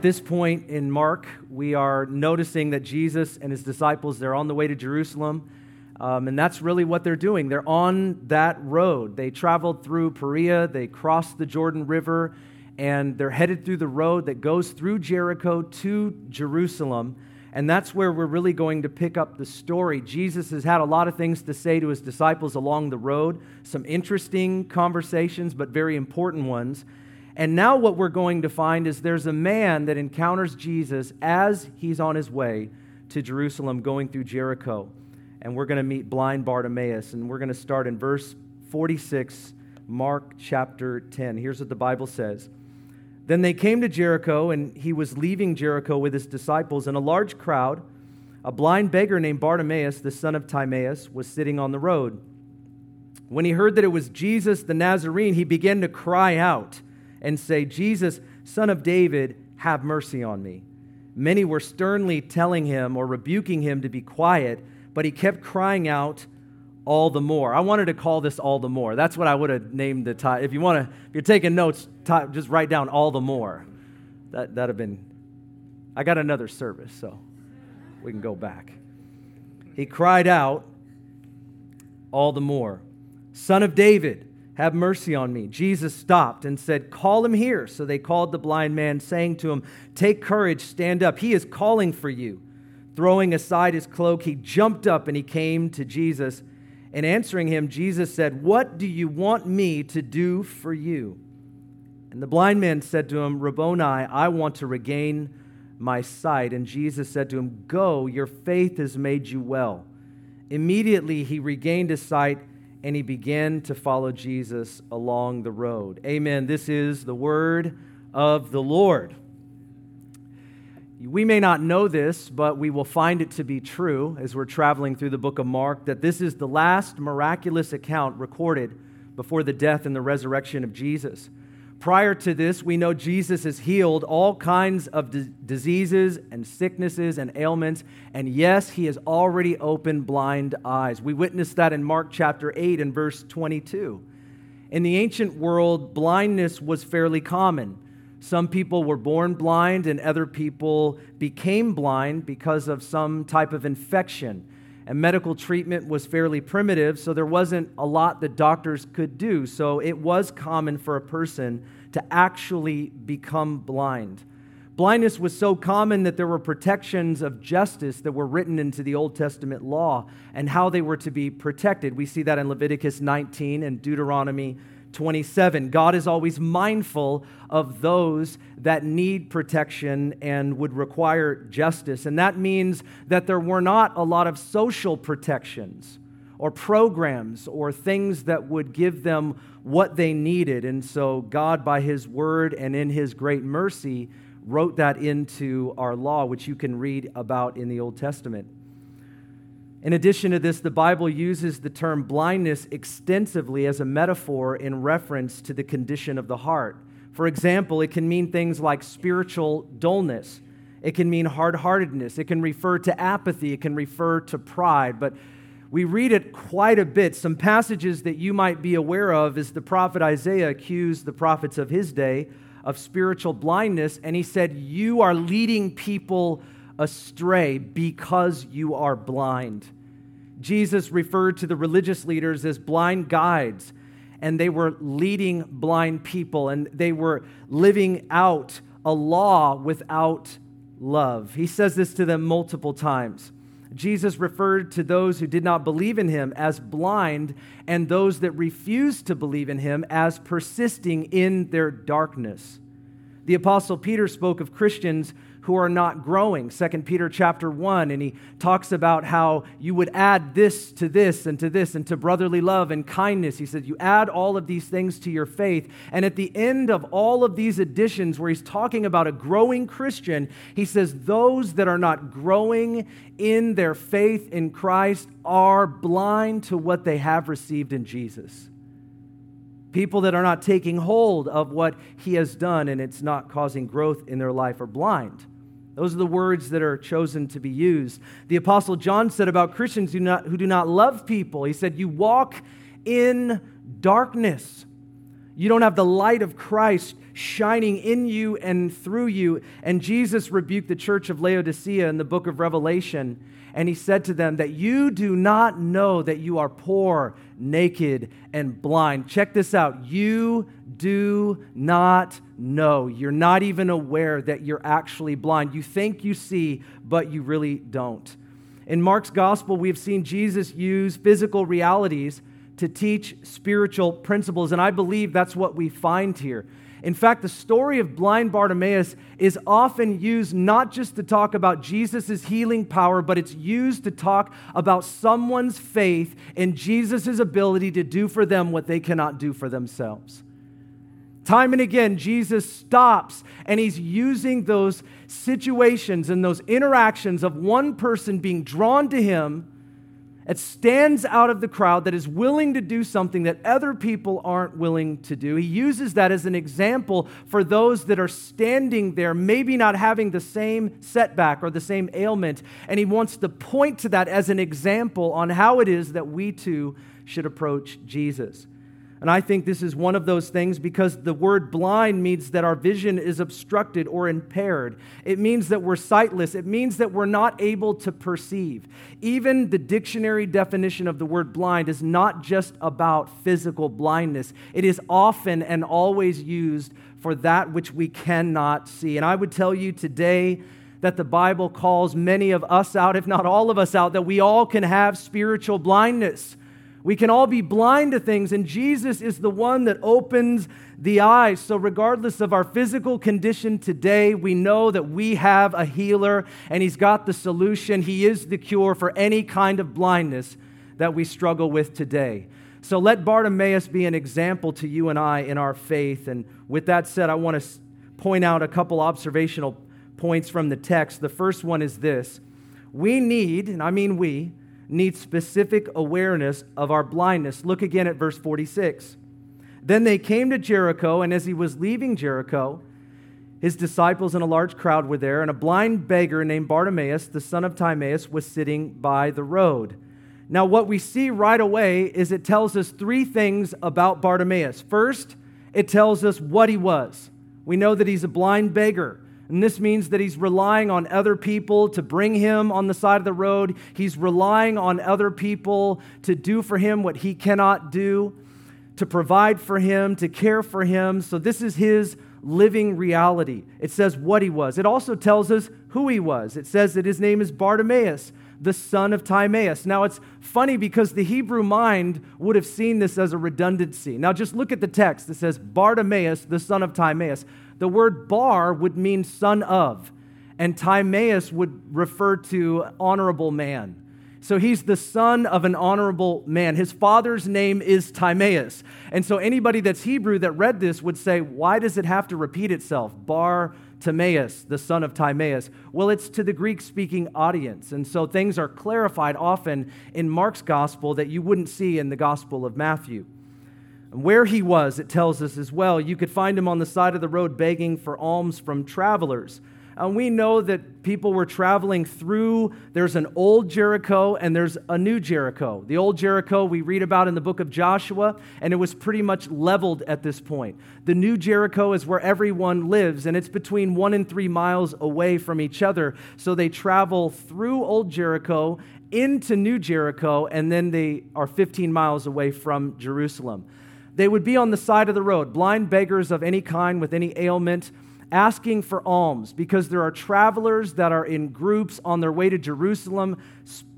At this point in Mark, we are noticing that Jesus and his disciples, they're on the way to Jerusalem. Um, and that's really what they're doing. They're on that road. They traveled through Perea, they crossed the Jordan River, and they're headed through the road that goes through Jericho to Jerusalem. And that's where we're really going to pick up the story. Jesus has had a lot of things to say to his disciples along the road, some interesting conversations, but very important ones. And now, what we're going to find is there's a man that encounters Jesus as he's on his way to Jerusalem going through Jericho and we're going to meet blind Bartimaeus. And we're going to start in verse 46, Mark chapter 10. Here's what the Bible says. Then they came to Jericho, and he was leaving Jericho with his disciples, and a large crowd. A blind beggar named Bartimaeus, the son of Timaeus, was sitting on the road. When he heard that it was Jesus the Nazarene, he began to cry out and say, Jesus, son of David, have mercy on me. Many were sternly telling him or rebuking him to be quiet but he kept crying out all the more. I wanted to call this all the more. That's what I would have named the title. If you want to, if you're taking notes, just write down all the more. That that'd have been. I got another service, so we can go back. He cried out all the more, "Son of David, have mercy on me." Jesus stopped and said, "Call him here." So they called the blind man, saying to him, "Take courage, stand up. He is calling for you." Throwing aside his cloak, he jumped up and he came to Jesus. And answering him, Jesus said, What do you want me to do for you? And the blind man said to him, Rabboni, I want to regain my sight. And Jesus said to him, Go, your faith has made you well. Immediately he regained his sight and he began to follow Jesus along the road. Amen. This is the word of the Lord. We may not know this, but we will find it to be true as we're traveling through the book of Mark that this is the last miraculous account recorded before the death and the resurrection of Jesus. Prior to this, we know Jesus has healed all kinds of d- diseases and sicknesses and ailments. And yes, he has already opened blind eyes. We witnessed that in Mark chapter 8 and verse 22. In the ancient world, blindness was fairly common. Some people were born blind, and other people became blind because of some type of infection. And medical treatment was fairly primitive, so there wasn't a lot that doctors could do. So it was common for a person to actually become blind. Blindness was so common that there were protections of justice that were written into the Old Testament law and how they were to be protected. We see that in Leviticus 19 and Deuteronomy 27. God is always mindful of those that need protection and would require justice. And that means that there were not a lot of social protections or programs or things that would give them what they needed. And so, God, by His word and in His great mercy, wrote that into our law, which you can read about in the Old Testament. In addition to this, the Bible uses the term blindness extensively as a metaphor in reference to the condition of the heart. For example, it can mean things like spiritual dullness, it can mean hard heartedness, it can refer to apathy, it can refer to pride. But we read it quite a bit. Some passages that you might be aware of is the prophet Isaiah accused the prophets of his day of spiritual blindness, and he said, You are leading people astray because you are blind. Jesus referred to the religious leaders as blind guides, and they were leading blind people, and they were living out a law without love. He says this to them multiple times. Jesus referred to those who did not believe in him as blind, and those that refused to believe in him as persisting in their darkness. The apostle Peter spoke of Christians who are not growing. 2 Peter chapter 1 and he talks about how you would add this to this and to this and to brotherly love and kindness. He said you add all of these things to your faith and at the end of all of these additions where he's talking about a growing Christian, he says those that are not growing in their faith in Christ are blind to what they have received in Jesus. People that are not taking hold of what he has done and it's not causing growth in their life are blind. Those are the words that are chosen to be used. The Apostle John said about Christians who do not, who do not love people, he said, You walk in darkness. You don't have the light of Christ shining in you and through you. And Jesus rebuked the church of Laodicea in the book of Revelation. And he said to them that you do not know that you are poor, naked, and blind. Check this out. You do not know. You're not even aware that you're actually blind. You think you see, but you really don't. In Mark's gospel, we've seen Jesus use physical realities to teach spiritual principles. And I believe that's what we find here. In fact, the story of blind Bartimaeus is often used not just to talk about Jesus' healing power, but it's used to talk about someone's faith in Jesus' ability to do for them what they cannot do for themselves. Time and again, Jesus stops and he's using those situations and those interactions of one person being drawn to him that stands out of the crowd, that is willing to do something that other people aren't willing to do. He uses that as an example for those that are standing there, maybe not having the same setback or the same ailment. And he wants to point to that as an example on how it is that we too should approach Jesus. And I think this is one of those things because the word blind means that our vision is obstructed or impaired. It means that we're sightless. It means that we're not able to perceive. Even the dictionary definition of the word blind is not just about physical blindness, it is often and always used for that which we cannot see. And I would tell you today, that the Bible calls many of us out, if not all of us out, that we all can have spiritual blindness. We can all be blind to things, and Jesus is the one that opens the eyes. So, regardless of our physical condition today, we know that we have a healer, and He's got the solution. He is the cure for any kind of blindness that we struggle with today. So, let Bartimaeus be an example to you and I in our faith. And with that said, I want to point out a couple observational points from the text. The first one is this we need, and I mean we, need specific awareness of our blindness. Look again at verse 46. Then they came to Jericho, and as he was leaving Jericho, his disciples and a large crowd were there, and a blind beggar named Bartimaeus, the son of Timaeus, was sitting by the road. Now, what we see right away is it tells us three things about Bartimaeus. First, it tells us what he was. We know that he's a blind beggar. And this means that he's relying on other people to bring him on the side of the road. He's relying on other people to do for him what he cannot do, to provide for him, to care for him. So, this is his living reality. It says what he was. It also tells us who he was. It says that his name is Bartimaeus, the son of Timaeus. Now, it's funny because the Hebrew mind would have seen this as a redundancy. Now, just look at the text. It says Bartimaeus, the son of Timaeus. The word bar would mean son of, and Timaeus would refer to honorable man. So he's the son of an honorable man. His father's name is Timaeus. And so anybody that's Hebrew that read this would say, why does it have to repeat itself? Bar Timaeus, the son of Timaeus. Well, it's to the Greek speaking audience. And so things are clarified often in Mark's gospel that you wouldn't see in the gospel of Matthew. Where he was, it tells us as well, you could find him on the side of the road begging for alms from travelers. And we know that people were traveling through, there's an old Jericho and there's a new Jericho. The old Jericho we read about in the book of Joshua, and it was pretty much leveled at this point. The new Jericho is where everyone lives, and it's between one and three miles away from each other. So they travel through old Jericho into New Jericho, and then they are 15 miles away from Jerusalem. They would be on the side of the road, blind beggars of any kind with any ailment, asking for alms because there are travelers that are in groups on their way to Jerusalem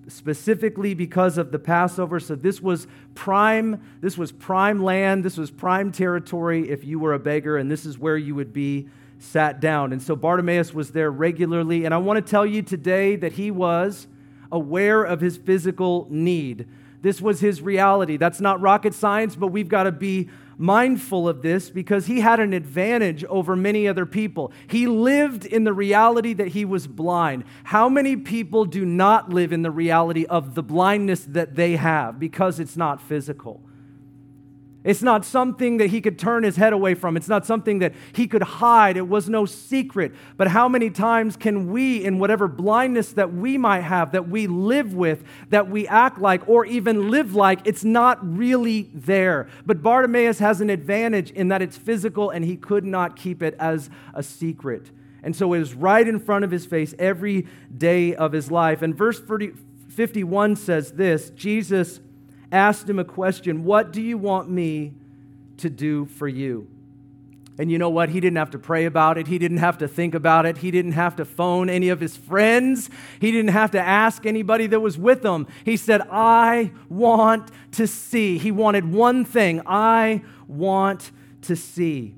specifically because of the Passover. So this was prime this was prime land, this was prime territory if you were a beggar and this is where you would be sat down. And so Bartimaeus was there regularly and I want to tell you today that he was aware of his physical need. This was his reality. That's not rocket science, but we've got to be mindful of this because he had an advantage over many other people. He lived in the reality that he was blind. How many people do not live in the reality of the blindness that they have because it's not physical? It's not something that he could turn his head away from. It's not something that he could hide. It was no secret. But how many times can we, in whatever blindness that we might have, that we live with, that we act like, or even live like, it's not really there? But Bartimaeus has an advantage in that it's physical and he could not keep it as a secret. And so it was right in front of his face every day of his life. And verse 51 says this Jesus asked him a question What do you want me to do for you? And you know what? He didn't have to pray about it. He didn't have to think about it. He didn't have to phone any of his friends. He didn't have to ask anybody that was with him. He said, I want to see. He wanted one thing I want to see.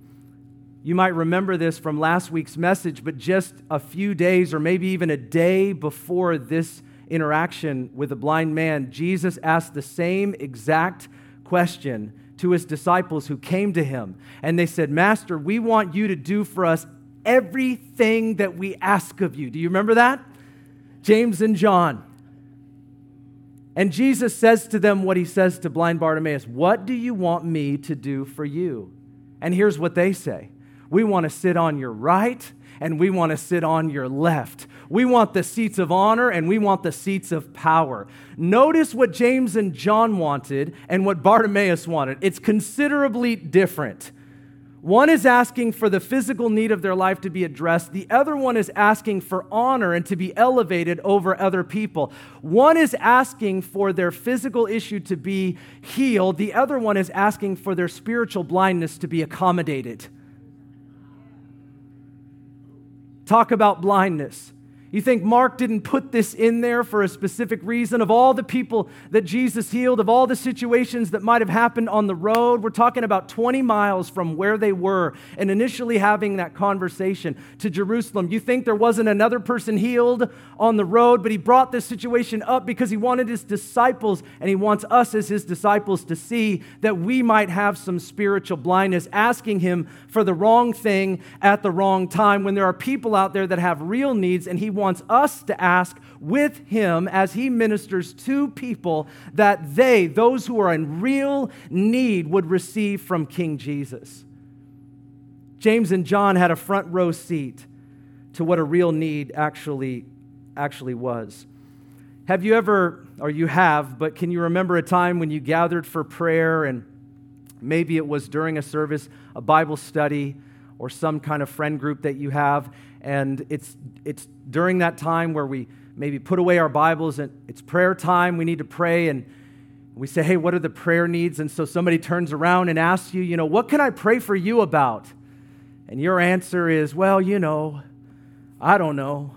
You might remember this from last week's message, but just a few days or maybe even a day before this interaction with a blind man, Jesus asked the same exact question to his disciples who came to him. And they said, Master, we want you to do for us everything that we ask of you. Do you remember that? James and John. And Jesus says to them what he says to blind Bartimaeus What do you want me to do for you? And here's what they say We want to sit on your right and we want to sit on your left. We want the seats of honor and we want the seats of power. Notice what James and John wanted and what Bartimaeus wanted. It's considerably different. One is asking for the physical need of their life to be addressed. The other one is asking for honor and to be elevated over other people. One is asking for their physical issue to be healed. The other one is asking for their spiritual blindness to be accommodated. Talk about blindness. You think Mark didn't put this in there for a specific reason? Of all the people that Jesus healed, of all the situations that might have happened on the road, we're talking about 20 miles from where they were and initially having that conversation to Jerusalem. You think there wasn't another person healed on the road, but he brought this situation up because he wanted his disciples and he wants us as his disciples to see that we might have some spiritual blindness, asking him for the wrong thing at the wrong time when there are people out there that have real needs and he wants wants us to ask with him as he ministers to people that they, those who are in real need, would receive from King Jesus. James and John had a front row seat to what a real need actually, actually was. Have you ever, or you have, but can you remember a time when you gathered for prayer and maybe it was during a service, a Bible study, or some kind of friend group that you have, and it's, it's during that time where we maybe put away our Bibles and it's prayer time, we need to pray, and we say, hey, what are the prayer needs? And so somebody turns around and asks you, you know, what can I pray for you about? And your answer is, well, you know, I don't know.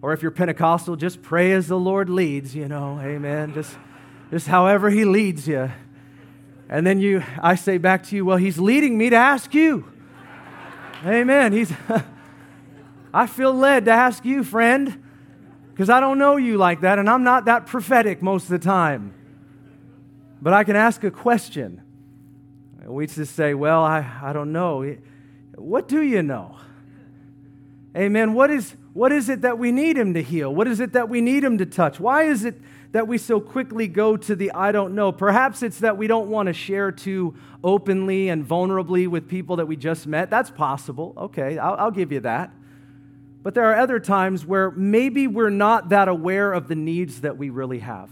Or if you're Pentecostal, just pray as the Lord leads, you know, amen. Just, just however He leads you. And then you, I say back to you, well, He's leading me to ask you. Amen. He's, I feel led to ask you, friend, because I don't know you like that, and I'm not that prophetic most of the time. But I can ask a question. We just say, Well, I, I don't know. What do you know? Amen. What is, what is it that we need him to heal? What is it that we need him to touch? Why is it that we so quickly go to the I don't know? Perhaps it's that we don't want to share too openly and vulnerably with people that we just met. That's possible. Okay, I'll, I'll give you that. But there are other times where maybe we're not that aware of the needs that we really have.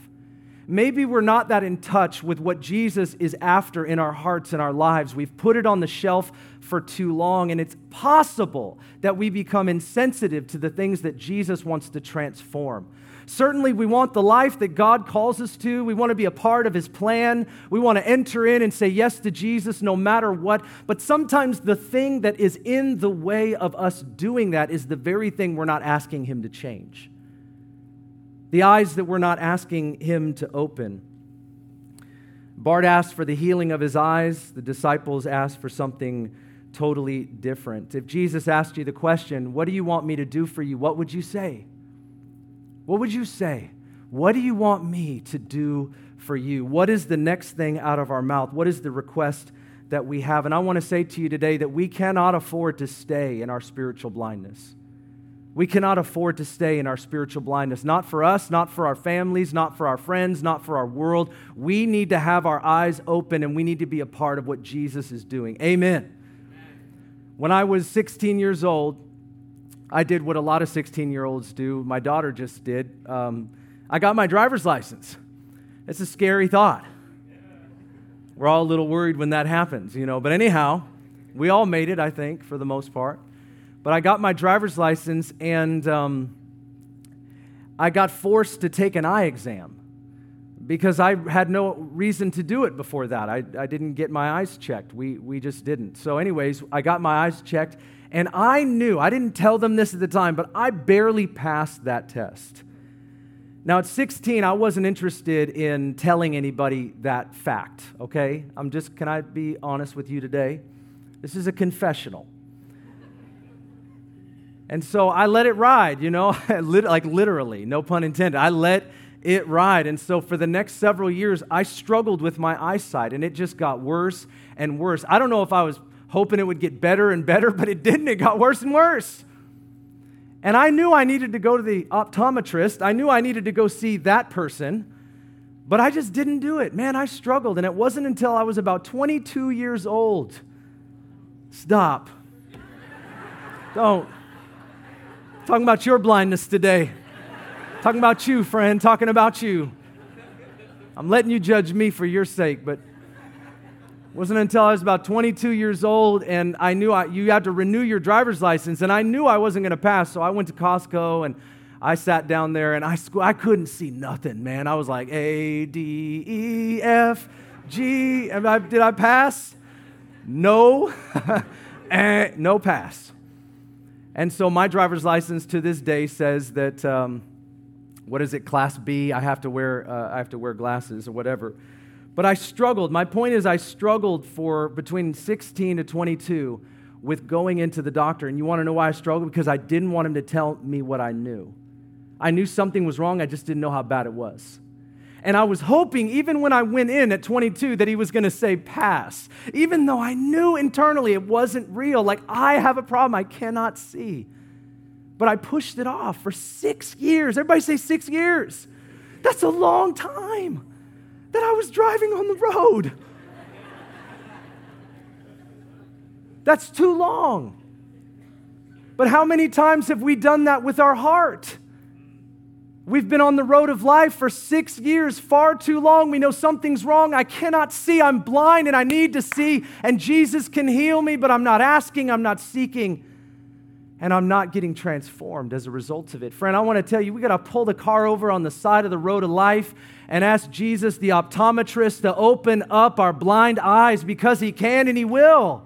Maybe we're not that in touch with what Jesus is after in our hearts and our lives. We've put it on the shelf for too long, and it's possible that we become insensitive to the things that Jesus wants to transform. Certainly, we want the life that God calls us to. We want to be a part of His plan. We want to enter in and say yes to Jesus no matter what. But sometimes the thing that is in the way of us doing that is the very thing we're not asking Him to change, the eyes that we're not asking Him to open. Bart asked for the healing of his eyes, the disciples asked for something totally different. If Jesus asked you the question, What do you want me to do for you? what would you say? What would you say? What do you want me to do for you? What is the next thing out of our mouth? What is the request that we have? And I want to say to you today that we cannot afford to stay in our spiritual blindness. We cannot afford to stay in our spiritual blindness. Not for us, not for our families, not for our friends, not for our world. We need to have our eyes open and we need to be a part of what Jesus is doing. Amen. When I was 16 years old, I did what a lot of 16 year olds do. My daughter just did. Um, I got my driver's license. It's a scary thought. We're all a little worried when that happens, you know. But anyhow, we all made it, I think, for the most part. But I got my driver's license and um, I got forced to take an eye exam because I had no reason to do it before that. I, I didn't get my eyes checked. We, we just didn't. So, anyways, I got my eyes checked and I knew, I didn't tell them this at the time, but I barely passed that test. Now, at 16, I wasn't interested in telling anybody that fact, okay? I'm just, can I be honest with you today? This is a confessional. And so I let it ride, you know, like literally, no pun intended. I let it ride. And so for the next several years, I struggled with my eyesight, and it just got worse and worse. I don't know if I was hoping it would get better and better, but it didn't. It got worse and worse. And I knew I needed to go to the optometrist. I knew I needed to go see that person, but I just didn't do it. Man, I struggled. And it wasn't until I was about 22 years old. Stop. Don't. Talking about your blindness today. Talking about you, friend. Talking about you. I'm letting you judge me for your sake, but it wasn't until I was about 22 years old and I knew I, you had to renew your driver's license, and I knew I wasn't going to pass, so I went to Costco and I sat down there and I, I couldn't see nothing, man. I was like, A, D, E, F, G. And I did I pass? No. eh, no pass. And so my driver's license to this day says that, um, what is it, Class B? I have to wear, uh, I have to wear glasses or whatever. But I struggled. My point is, I struggled for between 16 to 22 with going into the doctor. And you want to know why I struggled? Because I didn't want him to tell me what I knew. I knew something was wrong, I just didn't know how bad it was. And I was hoping, even when I went in at 22, that he was going to say pass, even though I knew internally it wasn't real. Like, I have a problem I cannot see. But I pushed it off for six years. Everybody say six years. That's a long time that I was driving on the road. That's too long. But how many times have we done that with our heart? We've been on the road of life for six years, far too long. We know something's wrong. I cannot see. I'm blind and I need to see. And Jesus can heal me, but I'm not asking, I'm not seeking, and I'm not getting transformed as a result of it. Friend, I want to tell you, we got to pull the car over on the side of the road of life and ask Jesus, the optometrist, to open up our blind eyes because He can and He will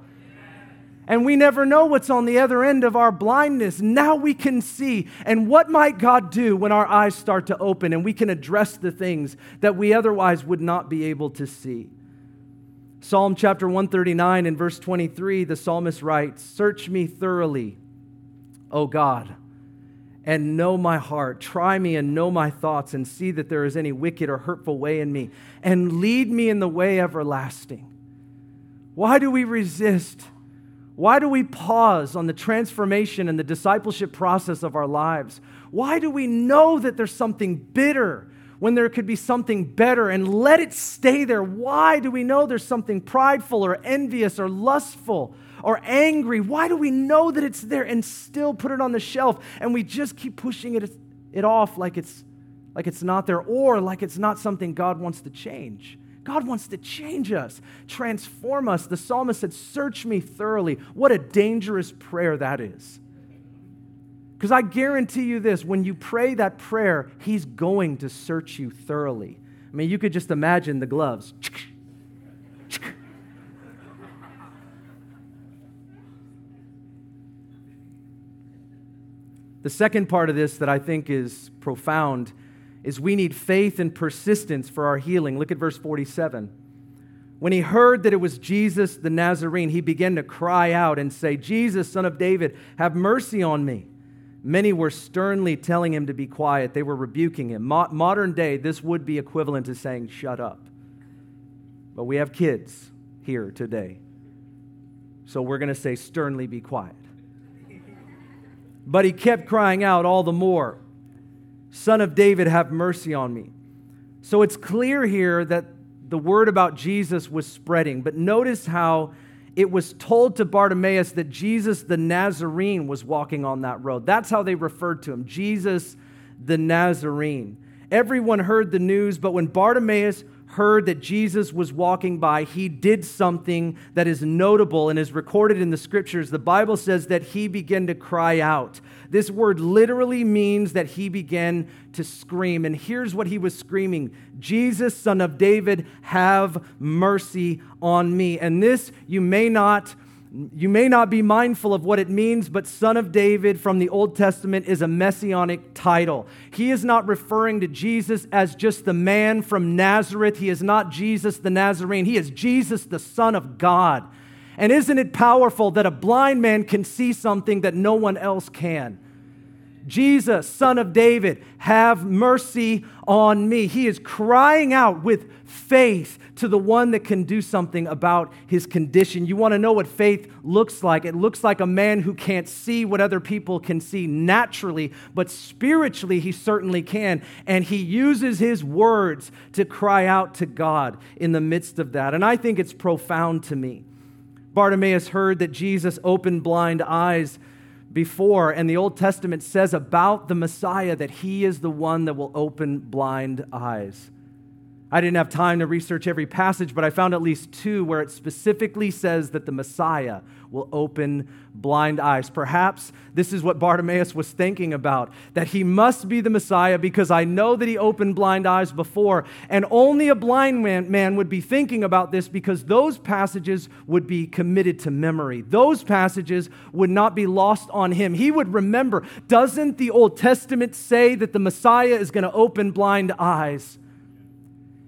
and we never know what's on the other end of our blindness. Now we can see. And what might God do when our eyes start to open and we can address the things that we otherwise would not be able to see? Psalm chapter 139 and verse 23, the psalmist writes Search me thoroughly, O God, and know my heart. Try me and know my thoughts, and see that there is any wicked or hurtful way in me, and lead me in the way everlasting. Why do we resist? Why do we pause on the transformation and the discipleship process of our lives? Why do we know that there's something bitter when there could be something better and let it stay there? Why do we know there's something prideful or envious or lustful or angry? Why do we know that it's there and still put it on the shelf and we just keep pushing it, it off like it's, like it's not there or like it's not something God wants to change? God wants to change us, transform us. The psalmist said, Search me thoroughly. What a dangerous prayer that is. Because I guarantee you this when you pray that prayer, He's going to search you thoroughly. I mean, you could just imagine the gloves. The second part of this that I think is profound is we need faith and persistence for our healing. Look at verse 47. When he heard that it was Jesus the Nazarene, he began to cry out and say, Jesus, son of David, have mercy on me. Many were sternly telling him to be quiet. They were rebuking him. Mo- modern day, this would be equivalent to saying, shut up. But we have kids here today. So we're going to say, sternly be quiet. But he kept crying out all the more, Son of David, have mercy on me. So it's clear here that the word about Jesus was spreading. But notice how it was told to Bartimaeus that Jesus the Nazarene was walking on that road. That's how they referred to him Jesus the Nazarene. Everyone heard the news, but when Bartimaeus heard that Jesus was walking by, he did something that is notable and is recorded in the scriptures. The Bible says that he began to cry out. This word literally means that he began to scream. And here's what he was screaming Jesus, son of David, have mercy on me. And this you may not you may not be mindful of what it means, but Son of David from the Old Testament is a messianic title. He is not referring to Jesus as just the man from Nazareth. He is not Jesus the Nazarene. He is Jesus, the Son of God. And isn't it powerful that a blind man can see something that no one else can? Jesus, son of David, have mercy on me. He is crying out with faith to the one that can do something about his condition. You want to know what faith looks like? It looks like a man who can't see what other people can see naturally, but spiritually he certainly can. And he uses his words to cry out to God in the midst of that. And I think it's profound to me. Bartimaeus heard that Jesus opened blind eyes before, and the Old Testament says about the Messiah that he is the one that will open blind eyes. I didn't have time to research every passage, but I found at least two where it specifically says that the Messiah will open blind eyes. Perhaps this is what Bartimaeus was thinking about that he must be the Messiah because I know that he opened blind eyes before. And only a blind man, man would be thinking about this because those passages would be committed to memory. Those passages would not be lost on him. He would remember. Doesn't the Old Testament say that the Messiah is going to open blind eyes?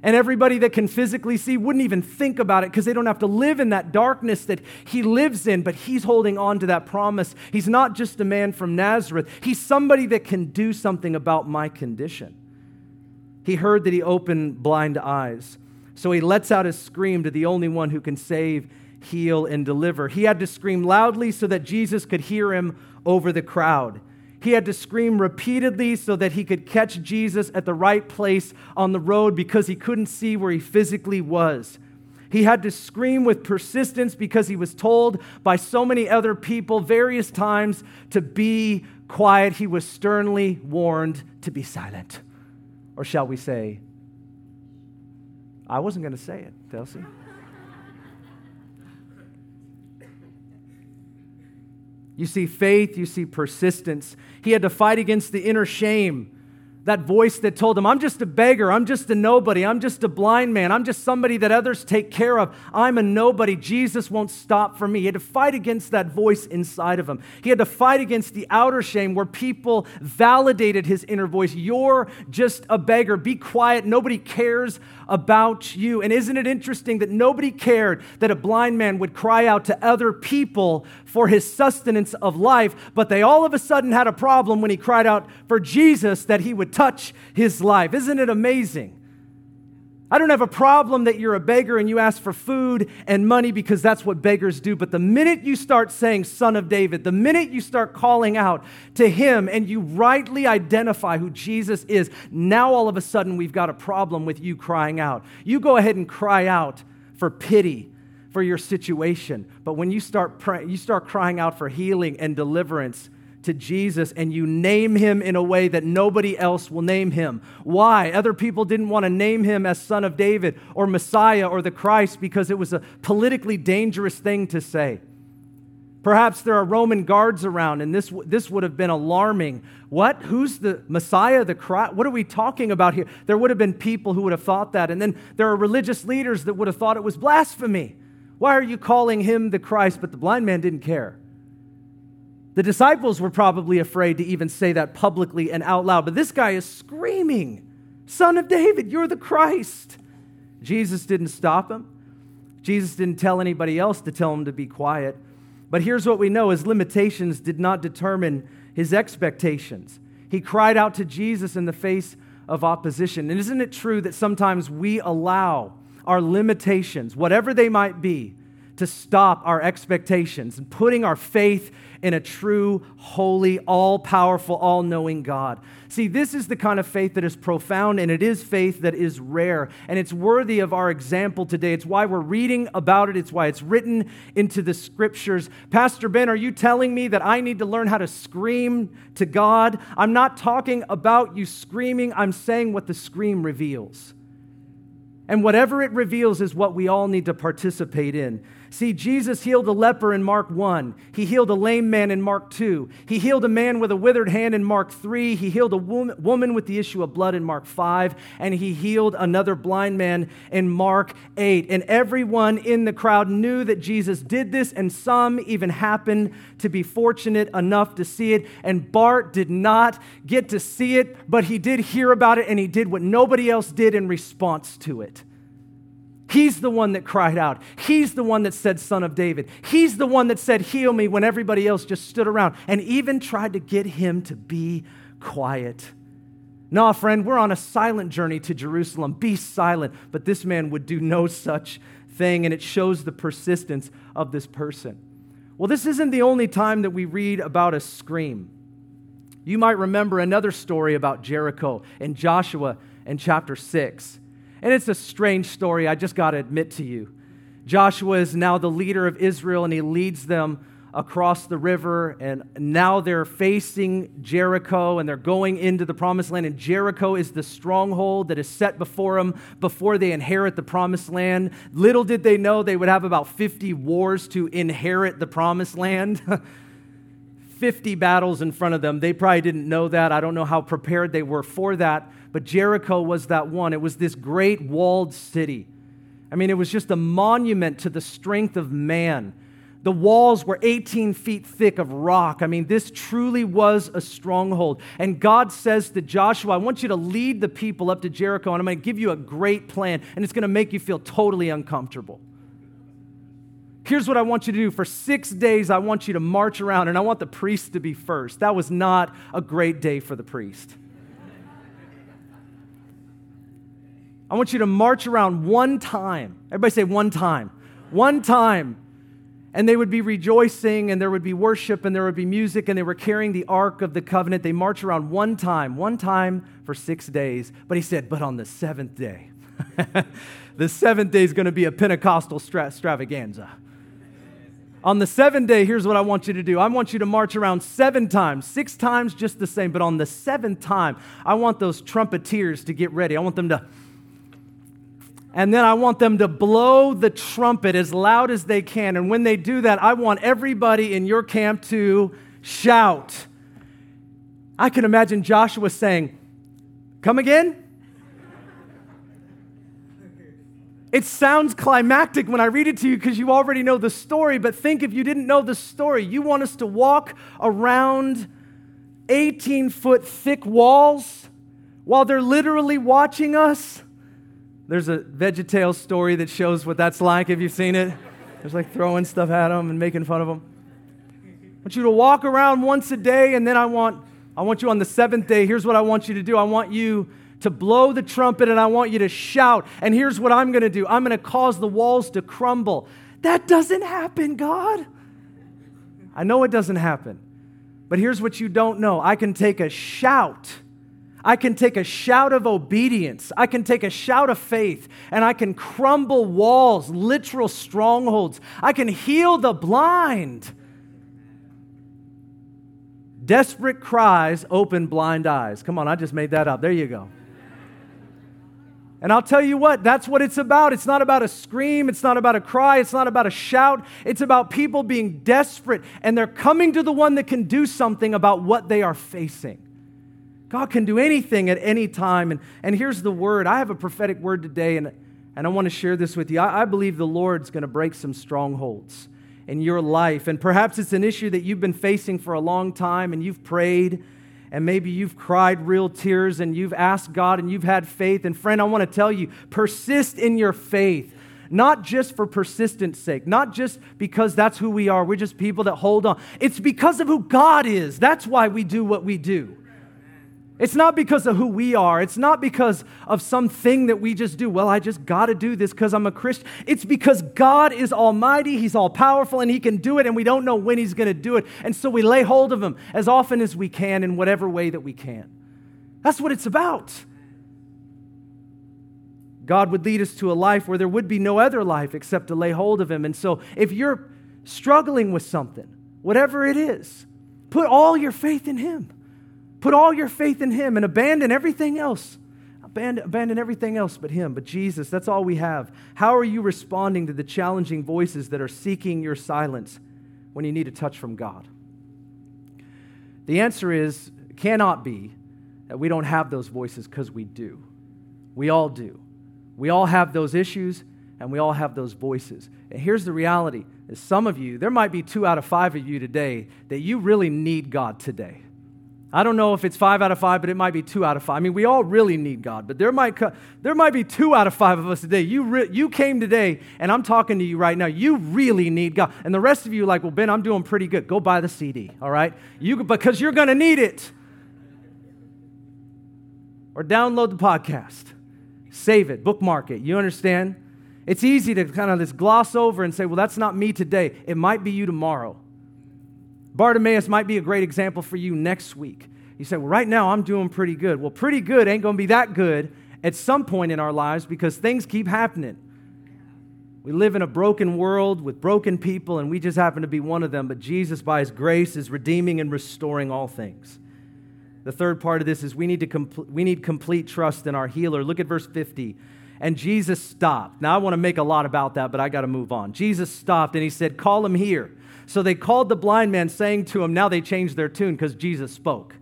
And everybody that can physically see wouldn't even think about it because they don't have to live in that darkness that he lives in, but he's holding on to that promise. He's not just a man from Nazareth, he's somebody that can do something about my condition. He heard that he opened blind eyes. So he lets out a scream to the only one who can save, heal, and deliver. He had to scream loudly so that Jesus could hear him over the crowd. He had to scream repeatedly so that he could catch Jesus at the right place on the road because he couldn't see where he physically was. He had to scream with persistence because he was told by so many other people various times to be quiet. He was sternly warned to be silent. Or shall we say, I wasn't going to say it, Delcy. You see faith, you see persistence. He had to fight against the inner shame that voice that told him, I'm just a beggar, I'm just a nobody, I'm just a blind man, I'm just somebody that others take care of, I'm a nobody, Jesus won't stop for me. He had to fight against that voice inside of him. He had to fight against the outer shame where people validated his inner voice. You're just a beggar, be quiet, nobody cares about you. And isn't it interesting that nobody cared that a blind man would cry out to other people for his sustenance of life, but they all of a sudden had a problem when he cried out for Jesus that he would touch his life. Isn't it amazing? I don't have a problem that you're a beggar and you ask for food and money because that's what beggars do. But the minute you start saying, Son of David, the minute you start calling out to him and you rightly identify who Jesus is, now all of a sudden we've got a problem with you crying out. You go ahead and cry out for pity for your situation. But when you start, pray, you start crying out for healing and deliverance, to Jesus and you name him in a way that nobody else will name him. Why? Other people didn't want to name him as Son of David or Messiah or the Christ because it was a politically dangerous thing to say. Perhaps there are Roman guards around, and this, this would have been alarming. What? Who's the Messiah, the Christ? What are we talking about here? There would have been people who would have thought that. And then there are religious leaders that would have thought it was blasphemy. Why are you calling him the Christ? But the blind man didn't care. The disciples were probably afraid to even say that publicly and out loud, but this guy is screaming, Son of David, you're the Christ. Jesus didn't stop him. Jesus didn't tell anybody else to tell him to be quiet. But here's what we know his limitations did not determine his expectations. He cried out to Jesus in the face of opposition. And isn't it true that sometimes we allow our limitations, whatever they might be, to stop our expectations and putting our faith in a true, holy, all powerful, all knowing God. See, this is the kind of faith that is profound and it is faith that is rare. And it's worthy of our example today. It's why we're reading about it, it's why it's written into the scriptures. Pastor Ben, are you telling me that I need to learn how to scream to God? I'm not talking about you screaming, I'm saying what the scream reveals. And whatever it reveals is what we all need to participate in. See, Jesus healed a leper in Mark 1. He healed a lame man in Mark 2. He healed a man with a withered hand in Mark 3. He healed a woman with the issue of blood in Mark 5. And he healed another blind man in Mark 8. And everyone in the crowd knew that Jesus did this, and some even happened to be fortunate enough to see it. And Bart did not get to see it, but he did hear about it, and he did what nobody else did in response to it. He's the one that cried out. He's the one that said, Son of David. He's the one that said, Heal me, when everybody else just stood around and even tried to get him to be quiet. No, friend, we're on a silent journey to Jerusalem. Be silent. But this man would do no such thing, and it shows the persistence of this person. Well, this isn't the only time that we read about a scream. You might remember another story about Jericho in Joshua in chapter 6. And it's a strange story, I just got to admit to you. Joshua is now the leader of Israel and he leads them across the river and now they're facing Jericho and they're going into the promised land and Jericho is the stronghold that is set before them before they inherit the promised land. Little did they know they would have about 50 wars to inherit the promised land. 50 battles in front of them. They probably didn't know that. I don't know how prepared they were for that but Jericho was that one. It was this great walled city. I mean, it was just a monument to the strength of man. The walls were 18 feet thick of rock. I mean, this truly was a stronghold. And God says to Joshua, I want you to lead the people up to Jericho, and I'm going to give you a great plan, and it's going to make you feel totally uncomfortable. Here's what I want you to do. For six days, I want you to march around, and I want the priest to be first. That was not a great day for the priest. I want you to march around one time. Everybody say one time. One time. And they would be rejoicing, and there would be worship, and there would be music, and they were carrying the Ark of the Covenant. They march around one time, one time for six days. But he said, but on the seventh day, the seventh day is going to be a Pentecostal extravaganza. On the seventh day, here's what I want you to do. I want you to march around seven times, six times just the same, but on the seventh time, I want those trumpeteers to get ready. I want them to and then I want them to blow the trumpet as loud as they can. And when they do that, I want everybody in your camp to shout. I can imagine Joshua saying, Come again? It sounds climactic when I read it to you because you already know the story, but think if you didn't know the story. You want us to walk around 18 foot thick walls while they're literally watching us? There's a VeggieTales story that shows what that's like. Have you seen it? There's like throwing stuff at them and making fun of them. I want you to walk around once a day, and then I want, I want you on the seventh day. Here's what I want you to do I want you to blow the trumpet, and I want you to shout. And here's what I'm going to do I'm going to cause the walls to crumble. That doesn't happen, God. I know it doesn't happen. But here's what you don't know I can take a shout I can take a shout of obedience. I can take a shout of faith and I can crumble walls, literal strongholds. I can heal the blind. Desperate cries open blind eyes. Come on, I just made that up. There you go. And I'll tell you what, that's what it's about. It's not about a scream, it's not about a cry, it's not about a shout. It's about people being desperate and they're coming to the one that can do something about what they are facing. God can do anything at any time. And, and here's the word I have a prophetic word today, and, and I want to share this with you. I, I believe the Lord's going to break some strongholds in your life. And perhaps it's an issue that you've been facing for a long time, and you've prayed, and maybe you've cried real tears, and you've asked God, and you've had faith. And friend, I want to tell you persist in your faith not just for persistence sake, not just because that's who we are. We're just people that hold on. It's because of who God is. That's why we do what we do. It's not because of who we are. It's not because of something that we just do. Well, I just got to do this because I'm a Christian. It's because God is almighty, He's all powerful, and He can do it, and we don't know when He's going to do it. And so we lay hold of Him as often as we can in whatever way that we can. That's what it's about. God would lead us to a life where there would be no other life except to lay hold of Him. And so if you're struggling with something, whatever it is, put all your faith in Him. Put all your faith in Him and abandon everything else. Abandon, abandon everything else but Him, but Jesus. That's all we have. How are you responding to the challenging voices that are seeking your silence when you need a touch from God? The answer is cannot be that we don't have those voices because we do. We all do. We all have those issues and we all have those voices. And here's the reality is some of you, there might be two out of five of you today that you really need God today. I don't know if it's five out of five, but it might be two out of five. I mean, we all really need God, but there might, there might be two out of five of us today. You, re- you came today, and I'm talking to you right now. You really need God. And the rest of you, like, well, Ben, I'm doing pretty good. Go buy the CD, all right? You, because you're going to need it. Or download the podcast, save it, bookmark it. You understand? It's easy to kind of just gloss over and say, well, that's not me today. It might be you tomorrow. Bartimaeus might be a great example for you next week. You say, Well, right now I'm doing pretty good. Well, pretty good ain't going to be that good at some point in our lives because things keep happening. We live in a broken world with broken people, and we just happen to be one of them. But Jesus, by His grace, is redeeming and restoring all things. The third part of this is we need, to we need complete trust in our healer. Look at verse 50. And Jesus stopped. Now, I want to make a lot about that, but I got to move on. Jesus stopped and he said, Call him here. So they called the blind man, saying to him, Now they changed their tune because Jesus spoke.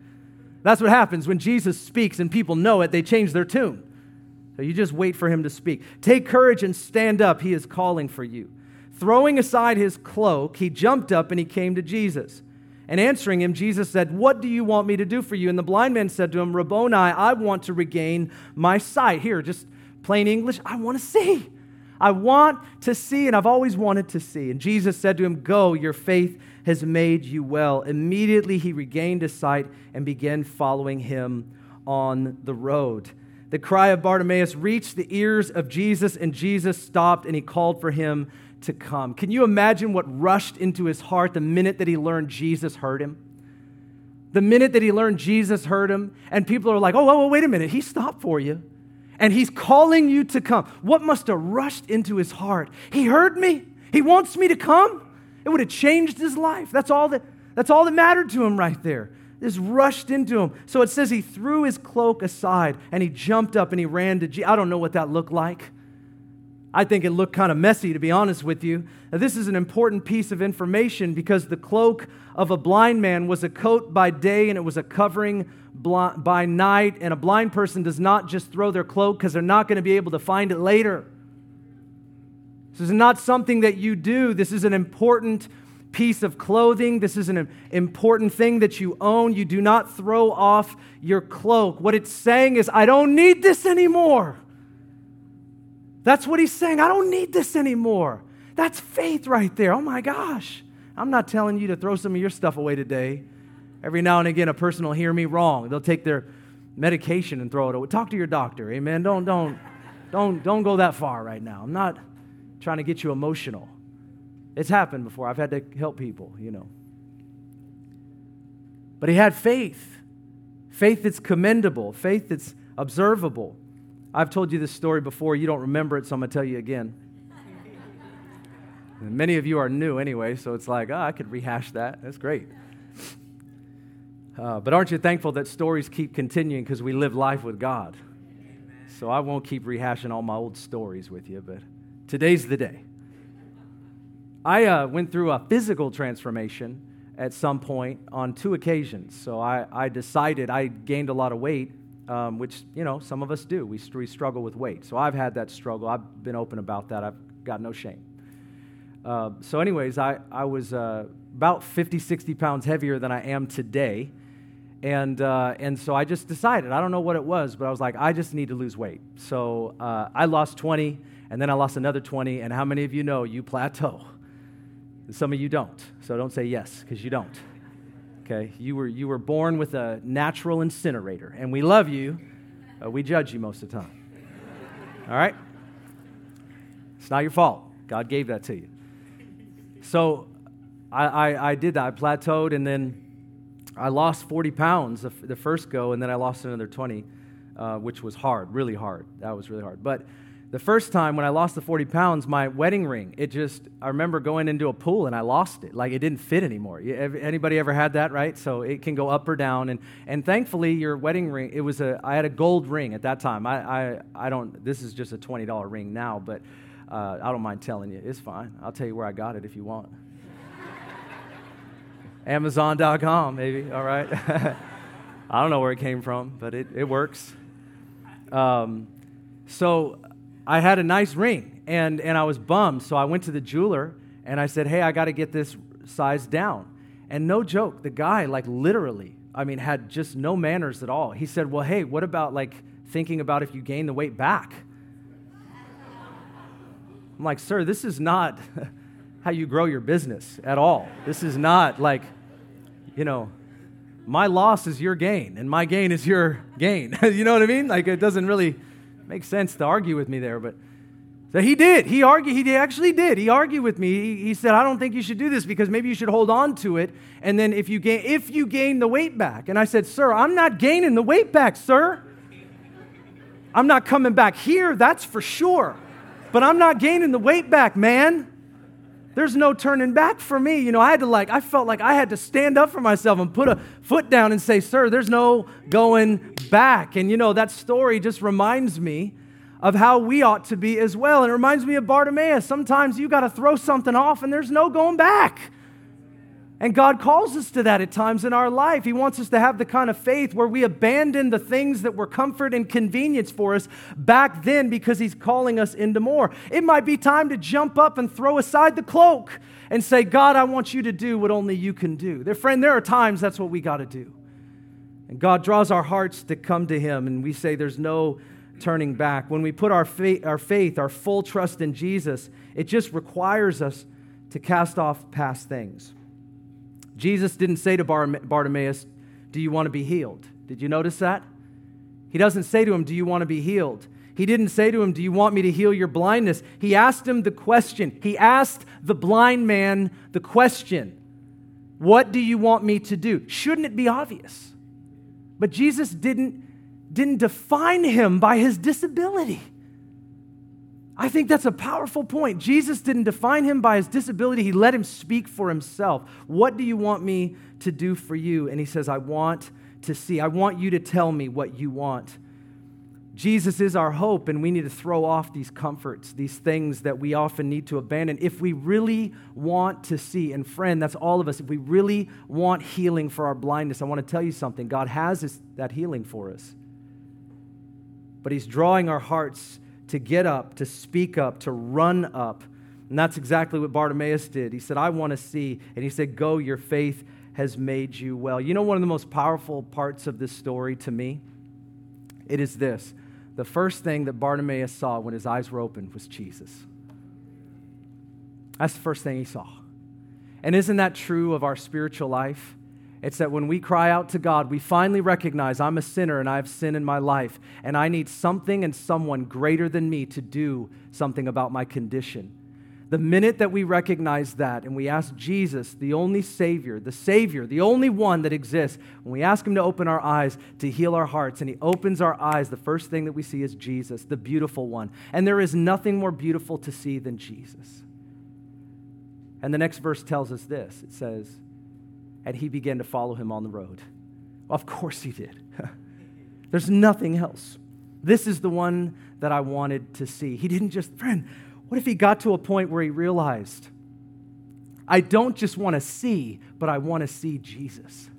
That's what happens when Jesus speaks and people know it, they change their tune. So you just wait for him to speak. Take courage and stand up. He is calling for you. Throwing aside his cloak, he jumped up and he came to Jesus. And answering him, Jesus said, What do you want me to do for you? And the blind man said to him, Rabboni, I want to regain my sight. Here, just plain English, I want to see. I want to see, and I've always wanted to see. And Jesus said to him, Go, your faith has made you well. Immediately he regained his sight and began following him on the road. The cry of Bartimaeus reached the ears of Jesus, and Jesus stopped and he called for him to come. Can you imagine what rushed into his heart the minute that he learned Jesus heard him? The minute that he learned Jesus heard him, and people are like, oh, oh, oh wait a minute, he stopped for you and he's calling you to come. What must have rushed into his heart? He heard me. He wants me to come. It would have changed his life. That's all that, that's all that mattered to him right there. This rushed into him. So it says he threw his cloak aside and he jumped up and he ran to Jesus. I don't know what that looked like. I think it looked kind of messy, to be honest with you. Now, this is an important piece of information because the cloak of a blind man was a coat by day and it was a covering by night, and a blind person does not just throw their cloak because they're not going to be able to find it later. This is not something that you do. This is an important piece of clothing. This is an important thing that you own. You do not throw off your cloak. What it's saying is, I don't need this anymore. That's what he's saying. I don't need this anymore. That's faith right there. Oh my gosh. I'm not telling you to throw some of your stuff away today. Every now and again, a person will hear me wrong. They'll take their medication and throw it away. Talk to your doctor. Amen. Don't, don't, don't, don't go that far right now. I'm not trying to get you emotional. It's happened before. I've had to help people, you know. But he had faith faith that's commendable, faith that's observable. I've told you this story before. You don't remember it, so I'm going to tell you again. Many of you are new anyway, so it's like, oh, I could rehash that. That's great. Uh, but aren't you thankful that stories keep continuing because we live life with God? So I won't keep rehashing all my old stories with you, but today's the day. I uh, went through a physical transformation at some point on two occasions. So I, I decided I gained a lot of weight, um, which, you know, some of us do. We, we struggle with weight. So I've had that struggle. I've been open about that. I've got no shame. Uh, so, anyways, I, I was uh, about 50, 60 pounds heavier than I am today. And, uh, and so I just decided, I don't know what it was, but I was like, I just need to lose weight. So uh, I lost 20, and then I lost another 20. And how many of you know you plateau? Some of you don't. So don't say yes, because you don't. Okay? You were, you were born with a natural incinerator, and we love you, we judge you most of the time. All right? It's not your fault. God gave that to you. So I, I, I did that. I plateaued, and then I lost 40 pounds the, first go, and then I lost another 20, uh, which was hard, really hard. That was really hard. But the first time when I lost the 40 pounds, my wedding ring, it just, I remember going into a pool and I lost it. Like it didn't fit anymore. Anybody ever had that, right? So it can go up or down. And, and thankfully, your wedding ring, it was a, I had a gold ring at that time. I, I, I don't, this is just a $20 ring now, but uh, I don't mind telling you. It's fine. I'll tell you where I got it if you want. Amazon.com, maybe, all right? I don't know where it came from, but it, it works. Um, so I had a nice ring and, and I was bummed. So I went to the jeweler and I said, Hey, I got to get this size down. And no joke, the guy, like literally, I mean, had just no manners at all. He said, Well, hey, what about like thinking about if you gain the weight back? I'm like, Sir, this is not how you grow your business at all. This is not like, you know, my loss is your gain and my gain is your gain. you know what I mean? Like, it doesn't really make sense to argue with me there, but so he did. He argued. He actually did. He argued with me. He, he, said, "I don't think you should do this because maybe you should hold on to it, and then if you gain, if you gain the weight back." And I said, "Sir, I'm not gaining the weight back, sir. I'm not coming back here. That's for sure. But I'm not gaining the weight back, man." There's no turning back for me. You know, I had to like, I felt like I had to stand up for myself and put a foot down and say, Sir, there's no going back. And you know, that story just reminds me of how we ought to be as well. And it reminds me of Bartimaeus. Sometimes you got to throw something off and there's no going back. And God calls us to that at times in our life. He wants us to have the kind of faith where we abandon the things that were comfort and convenience for us back then because He's calling us into more. It might be time to jump up and throw aside the cloak and say, God, I want you to do what only you can do. There, friend, there are times that's what we got to do. And God draws our hearts to come to Him, and we say, There's no turning back. When we put our faith, our faith, our full trust in Jesus, it just requires us to cast off past things. Jesus didn't say to Bartimaeus, Do you want to be healed? Did you notice that? He doesn't say to him, Do you want to be healed? He didn't say to him, Do you want me to heal your blindness? He asked him the question. He asked the blind man the question What do you want me to do? Shouldn't it be obvious? But Jesus didn't, didn't define him by his disability. I think that's a powerful point. Jesus didn't define him by his disability, he let him speak for himself. What do you want me to do for you? And he says, I want to see. I want you to tell me what you want. Jesus is our hope, and we need to throw off these comforts, these things that we often need to abandon. If we really want to see, and friend, that's all of us, if we really want healing for our blindness, I want to tell you something. God has that healing for us. But He's drawing our hearts to get up, to speak up, to run up. And that's exactly what Bartimaeus did. He said, I want to see. And he said, Go, your faith has made you well. You know, one of the most powerful parts of this story to me? It is this. The first thing that Bartimaeus saw when his eyes were opened was Jesus. That's the first thing he saw. And isn't that true of our spiritual life? It's that when we cry out to God, we finally recognize I'm a sinner and I have sin in my life, and I need something and someone greater than me to do something about my condition. The minute that we recognize that and we ask Jesus, the only Savior, the Savior, the only one that exists, when we ask Him to open our eyes to heal our hearts, and He opens our eyes, the first thing that we see is Jesus, the beautiful one. And there is nothing more beautiful to see than Jesus. And the next verse tells us this it says, and he began to follow him on the road. Of course he did. There's nothing else. This is the one that I wanted to see. He didn't just, friend, what if he got to a point where he realized, I don't just want to see, but I want to see Jesus.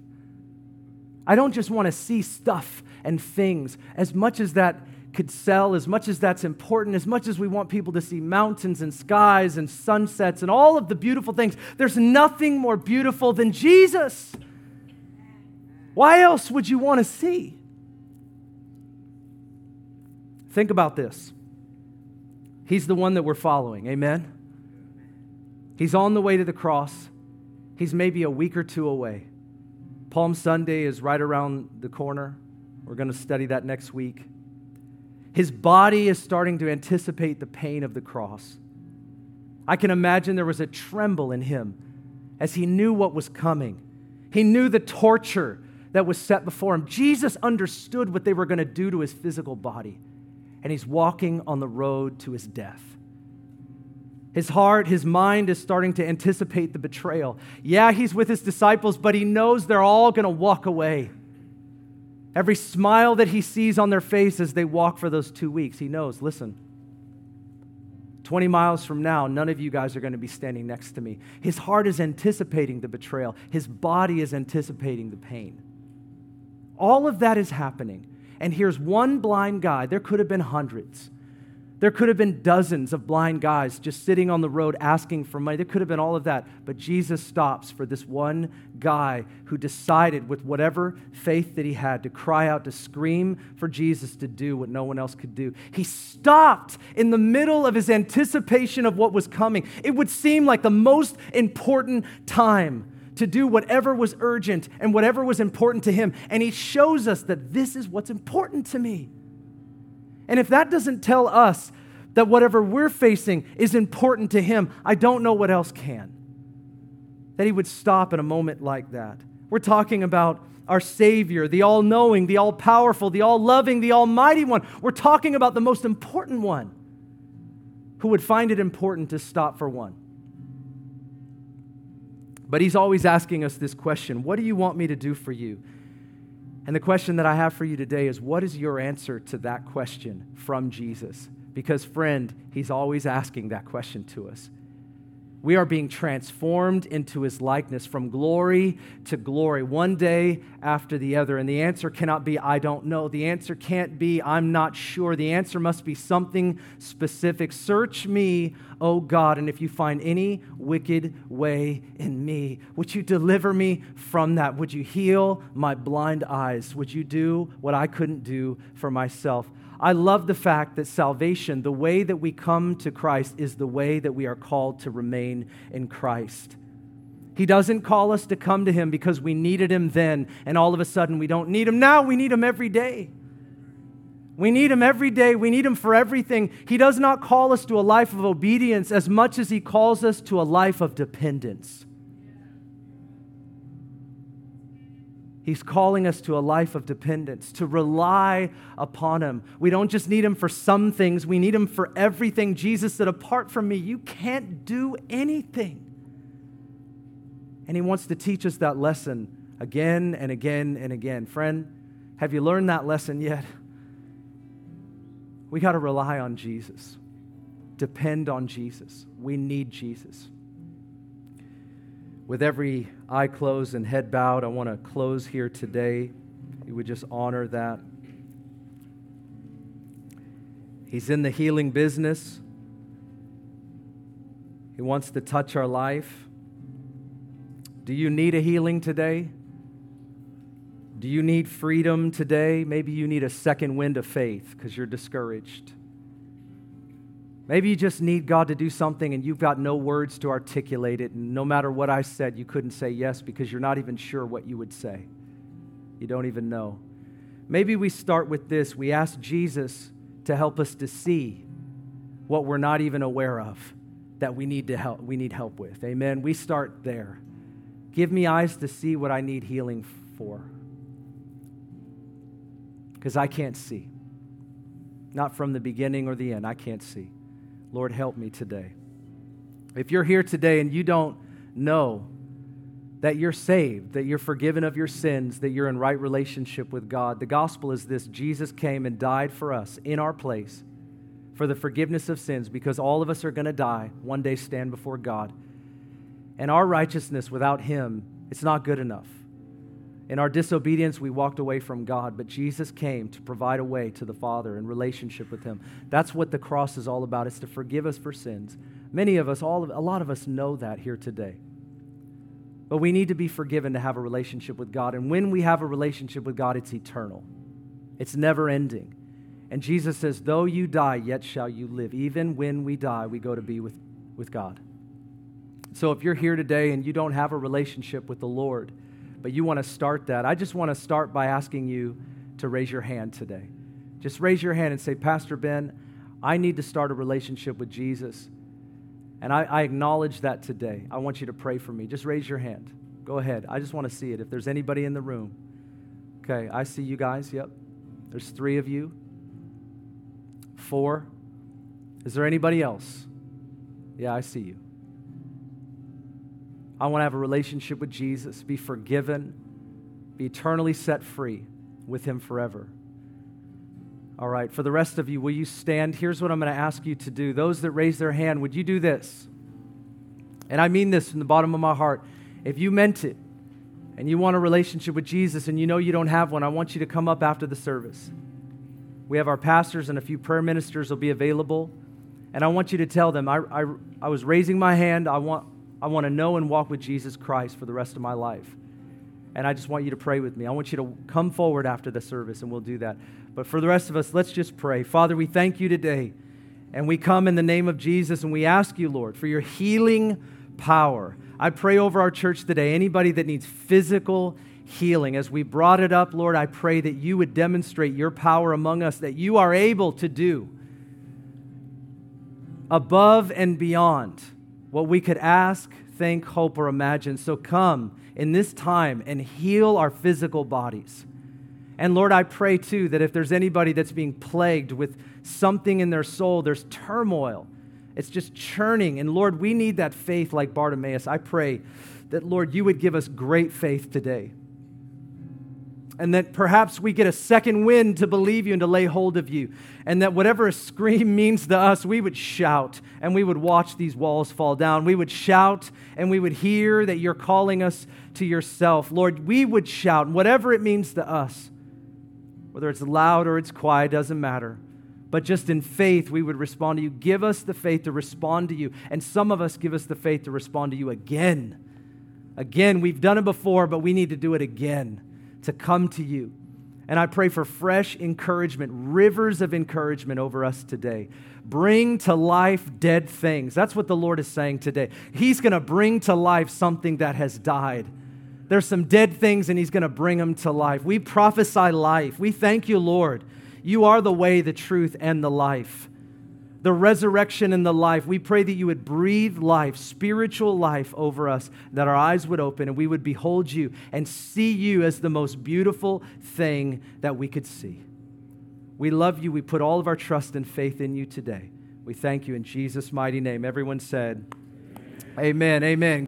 I don't just want to see stuff and things as much as that could sell, as much as that's important, as much as we want people to see mountains and skies and sunsets and all of the beautiful things, there's nothing more beautiful than Jesus. Why else would you want to see? Think about this. He's the one that we're following. Amen? He's on the way to the cross. He's maybe a week or two away. Palm Sunday is right around the corner. We're going to study that next week. His body is starting to anticipate the pain of the cross. I can imagine there was a tremble in him as he knew what was coming. He knew the torture that was set before him. Jesus understood what they were going to do to his physical body, and he's walking on the road to his death. His heart, his mind is starting to anticipate the betrayal. Yeah, he's with his disciples, but he knows they're all going to walk away. Every smile that he sees on their face as they walk for those two weeks, he knows, listen, 20 miles from now, none of you guys are going to be standing next to me. His heart is anticipating the betrayal, his body is anticipating the pain. All of that is happening. And here's one blind guy. There could have been hundreds. There could have been dozens of blind guys just sitting on the road asking for money. There could have been all of that. But Jesus stops for this one guy who decided, with whatever faith that he had, to cry out, to scream for Jesus to do what no one else could do. He stopped in the middle of his anticipation of what was coming. It would seem like the most important time to do whatever was urgent and whatever was important to him. And he shows us that this is what's important to me. And if that doesn't tell us that whatever we're facing is important to Him, I don't know what else can. That He would stop in a moment like that. We're talking about our Savior, the all knowing, the all powerful, the all loving, the almighty one. We're talking about the most important one who would find it important to stop for one. But He's always asking us this question What do you want me to do for you? And the question that I have for you today is what is your answer to that question from Jesus? Because, friend, he's always asking that question to us. We are being transformed into his likeness from glory to glory, one day after the other. And the answer cannot be, I don't know. The answer can't be, I'm not sure. The answer must be something specific. Search me, O God, and if you find any wicked way in me, would you deliver me from that? Would you heal my blind eyes? Would you do what I couldn't do for myself? I love the fact that salvation, the way that we come to Christ, is the way that we are called to remain in Christ. He doesn't call us to come to Him because we needed Him then, and all of a sudden we don't need Him now. We need Him every day. We need Him every day. We need Him for everything. He does not call us to a life of obedience as much as He calls us to a life of dependence. He's calling us to a life of dependence, to rely upon Him. We don't just need Him for some things, we need Him for everything. Jesus said, Apart from me, you can't do anything. And He wants to teach us that lesson again and again and again. Friend, have you learned that lesson yet? We got to rely on Jesus, depend on Jesus. We need Jesus with every eye closed and head bowed, I want to close here today. You would just honor that. He's in the healing business. He wants to touch our life. Do you need a healing today? Do you need freedom today? Maybe you need a second wind of faith because you're discouraged. Maybe you just need God to do something and you've got no words to articulate it. And no matter what I said, you couldn't say yes because you're not even sure what you would say. You don't even know. Maybe we start with this we ask Jesus to help us to see what we're not even aware of that we need to help we need help with. Amen. We start there. Give me eyes to see what I need healing for. Cuz I can't see. Not from the beginning or the end. I can't see. Lord, help me today. If you're here today and you don't know that you're saved, that you're forgiven of your sins, that you're in right relationship with God, the gospel is this Jesus came and died for us in our place for the forgiveness of sins because all of us are going to die, one day stand before God. And our righteousness without Him, it's not good enough. In our disobedience, we walked away from God, but Jesus came to provide a way to the Father in relationship with Him. That's what the cross is all about. It's to forgive us for sins. Many of us, all of, a lot of us know that here today. But we need to be forgiven to have a relationship with God. And when we have a relationship with God, it's eternal, it's never ending. And Jesus says, Though you die, yet shall you live. Even when we die, we go to be with, with God. So if you're here today and you don't have a relationship with the Lord, but you want to start that, I just want to start by asking you to raise your hand today. Just raise your hand and say, Pastor Ben, I need to start a relationship with Jesus. And I, I, acknowledge that today. I want you to pray for me. Just raise your hand. Go ahead. I just want to see it. If there's anybody in the room. Okay, I see you guys. Yep. There's three of you. Four. Is there anybody else? Yeah, I see you. I want to have a relationship with Jesus, be forgiven, be eternally set free with Him forever. All right, for the rest of you, will you stand? Here's what I'm going to ask you to do. Those that raise their hand, would you do this? And I mean this from the bottom of my heart. If you meant it and you want a relationship with Jesus and you know you don't have one, I want you to come up after the service. We have our pastors and a few prayer ministers will be available. And I want you to tell them, I, I, I was raising my hand. I want, I want to know and walk with Jesus Christ for the rest of my life. And I just want you to pray with me. I want you to come forward after the service, and we'll do that. But for the rest of us, let's just pray. Father, we thank you today. And we come in the name of Jesus and we ask you, Lord, for your healing power. I pray over our church today, anybody that needs physical healing, as we brought it up, Lord, I pray that you would demonstrate your power among us, that you are able to do above and beyond what we could ask, think, hope, or imagine. So come in this time and heal our physical bodies. And Lord, I pray too that if there's anybody that's being plagued with something in their soul, there's turmoil, it's just churning. And Lord, we need that faith like Bartimaeus. I pray that, Lord, you would give us great faith today. And that perhaps we get a second wind to believe you and to lay hold of you. And that whatever a scream means to us, we would shout and we would watch these walls fall down. We would shout and we would hear that you're calling us to yourself. Lord, we would shout, whatever it means to us whether it's loud or it's quiet, doesn't matter. But just in faith, we would respond to you. Give us the faith to respond to you. And some of us give us the faith to respond to you again. Again, we've done it before, but we need to do it again to come to you. And I pray for fresh encouragement, rivers of encouragement over us today. Bring to life dead things. That's what the Lord is saying today. He's going to bring to life something that has died. There's some dead things, and He's going to bring them to life. We prophesy life. We thank you, Lord. You are the way, the truth, and the life. The resurrection and the life. We pray that you would breathe life, spiritual life over us, that our eyes would open and we would behold you and see you as the most beautiful thing that we could see. We love you. We put all of our trust and faith in you today. We thank you in Jesus' mighty name. Everyone said, Amen. Amen. Amen.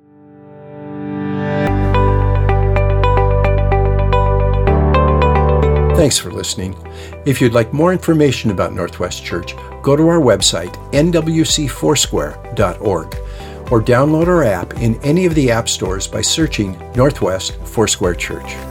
Thanks for listening. If you'd like more information about Northwest Church, go to our website, nwcfoursquare.org, or download our app in any of the app stores by searching Northwest Foursquare Church.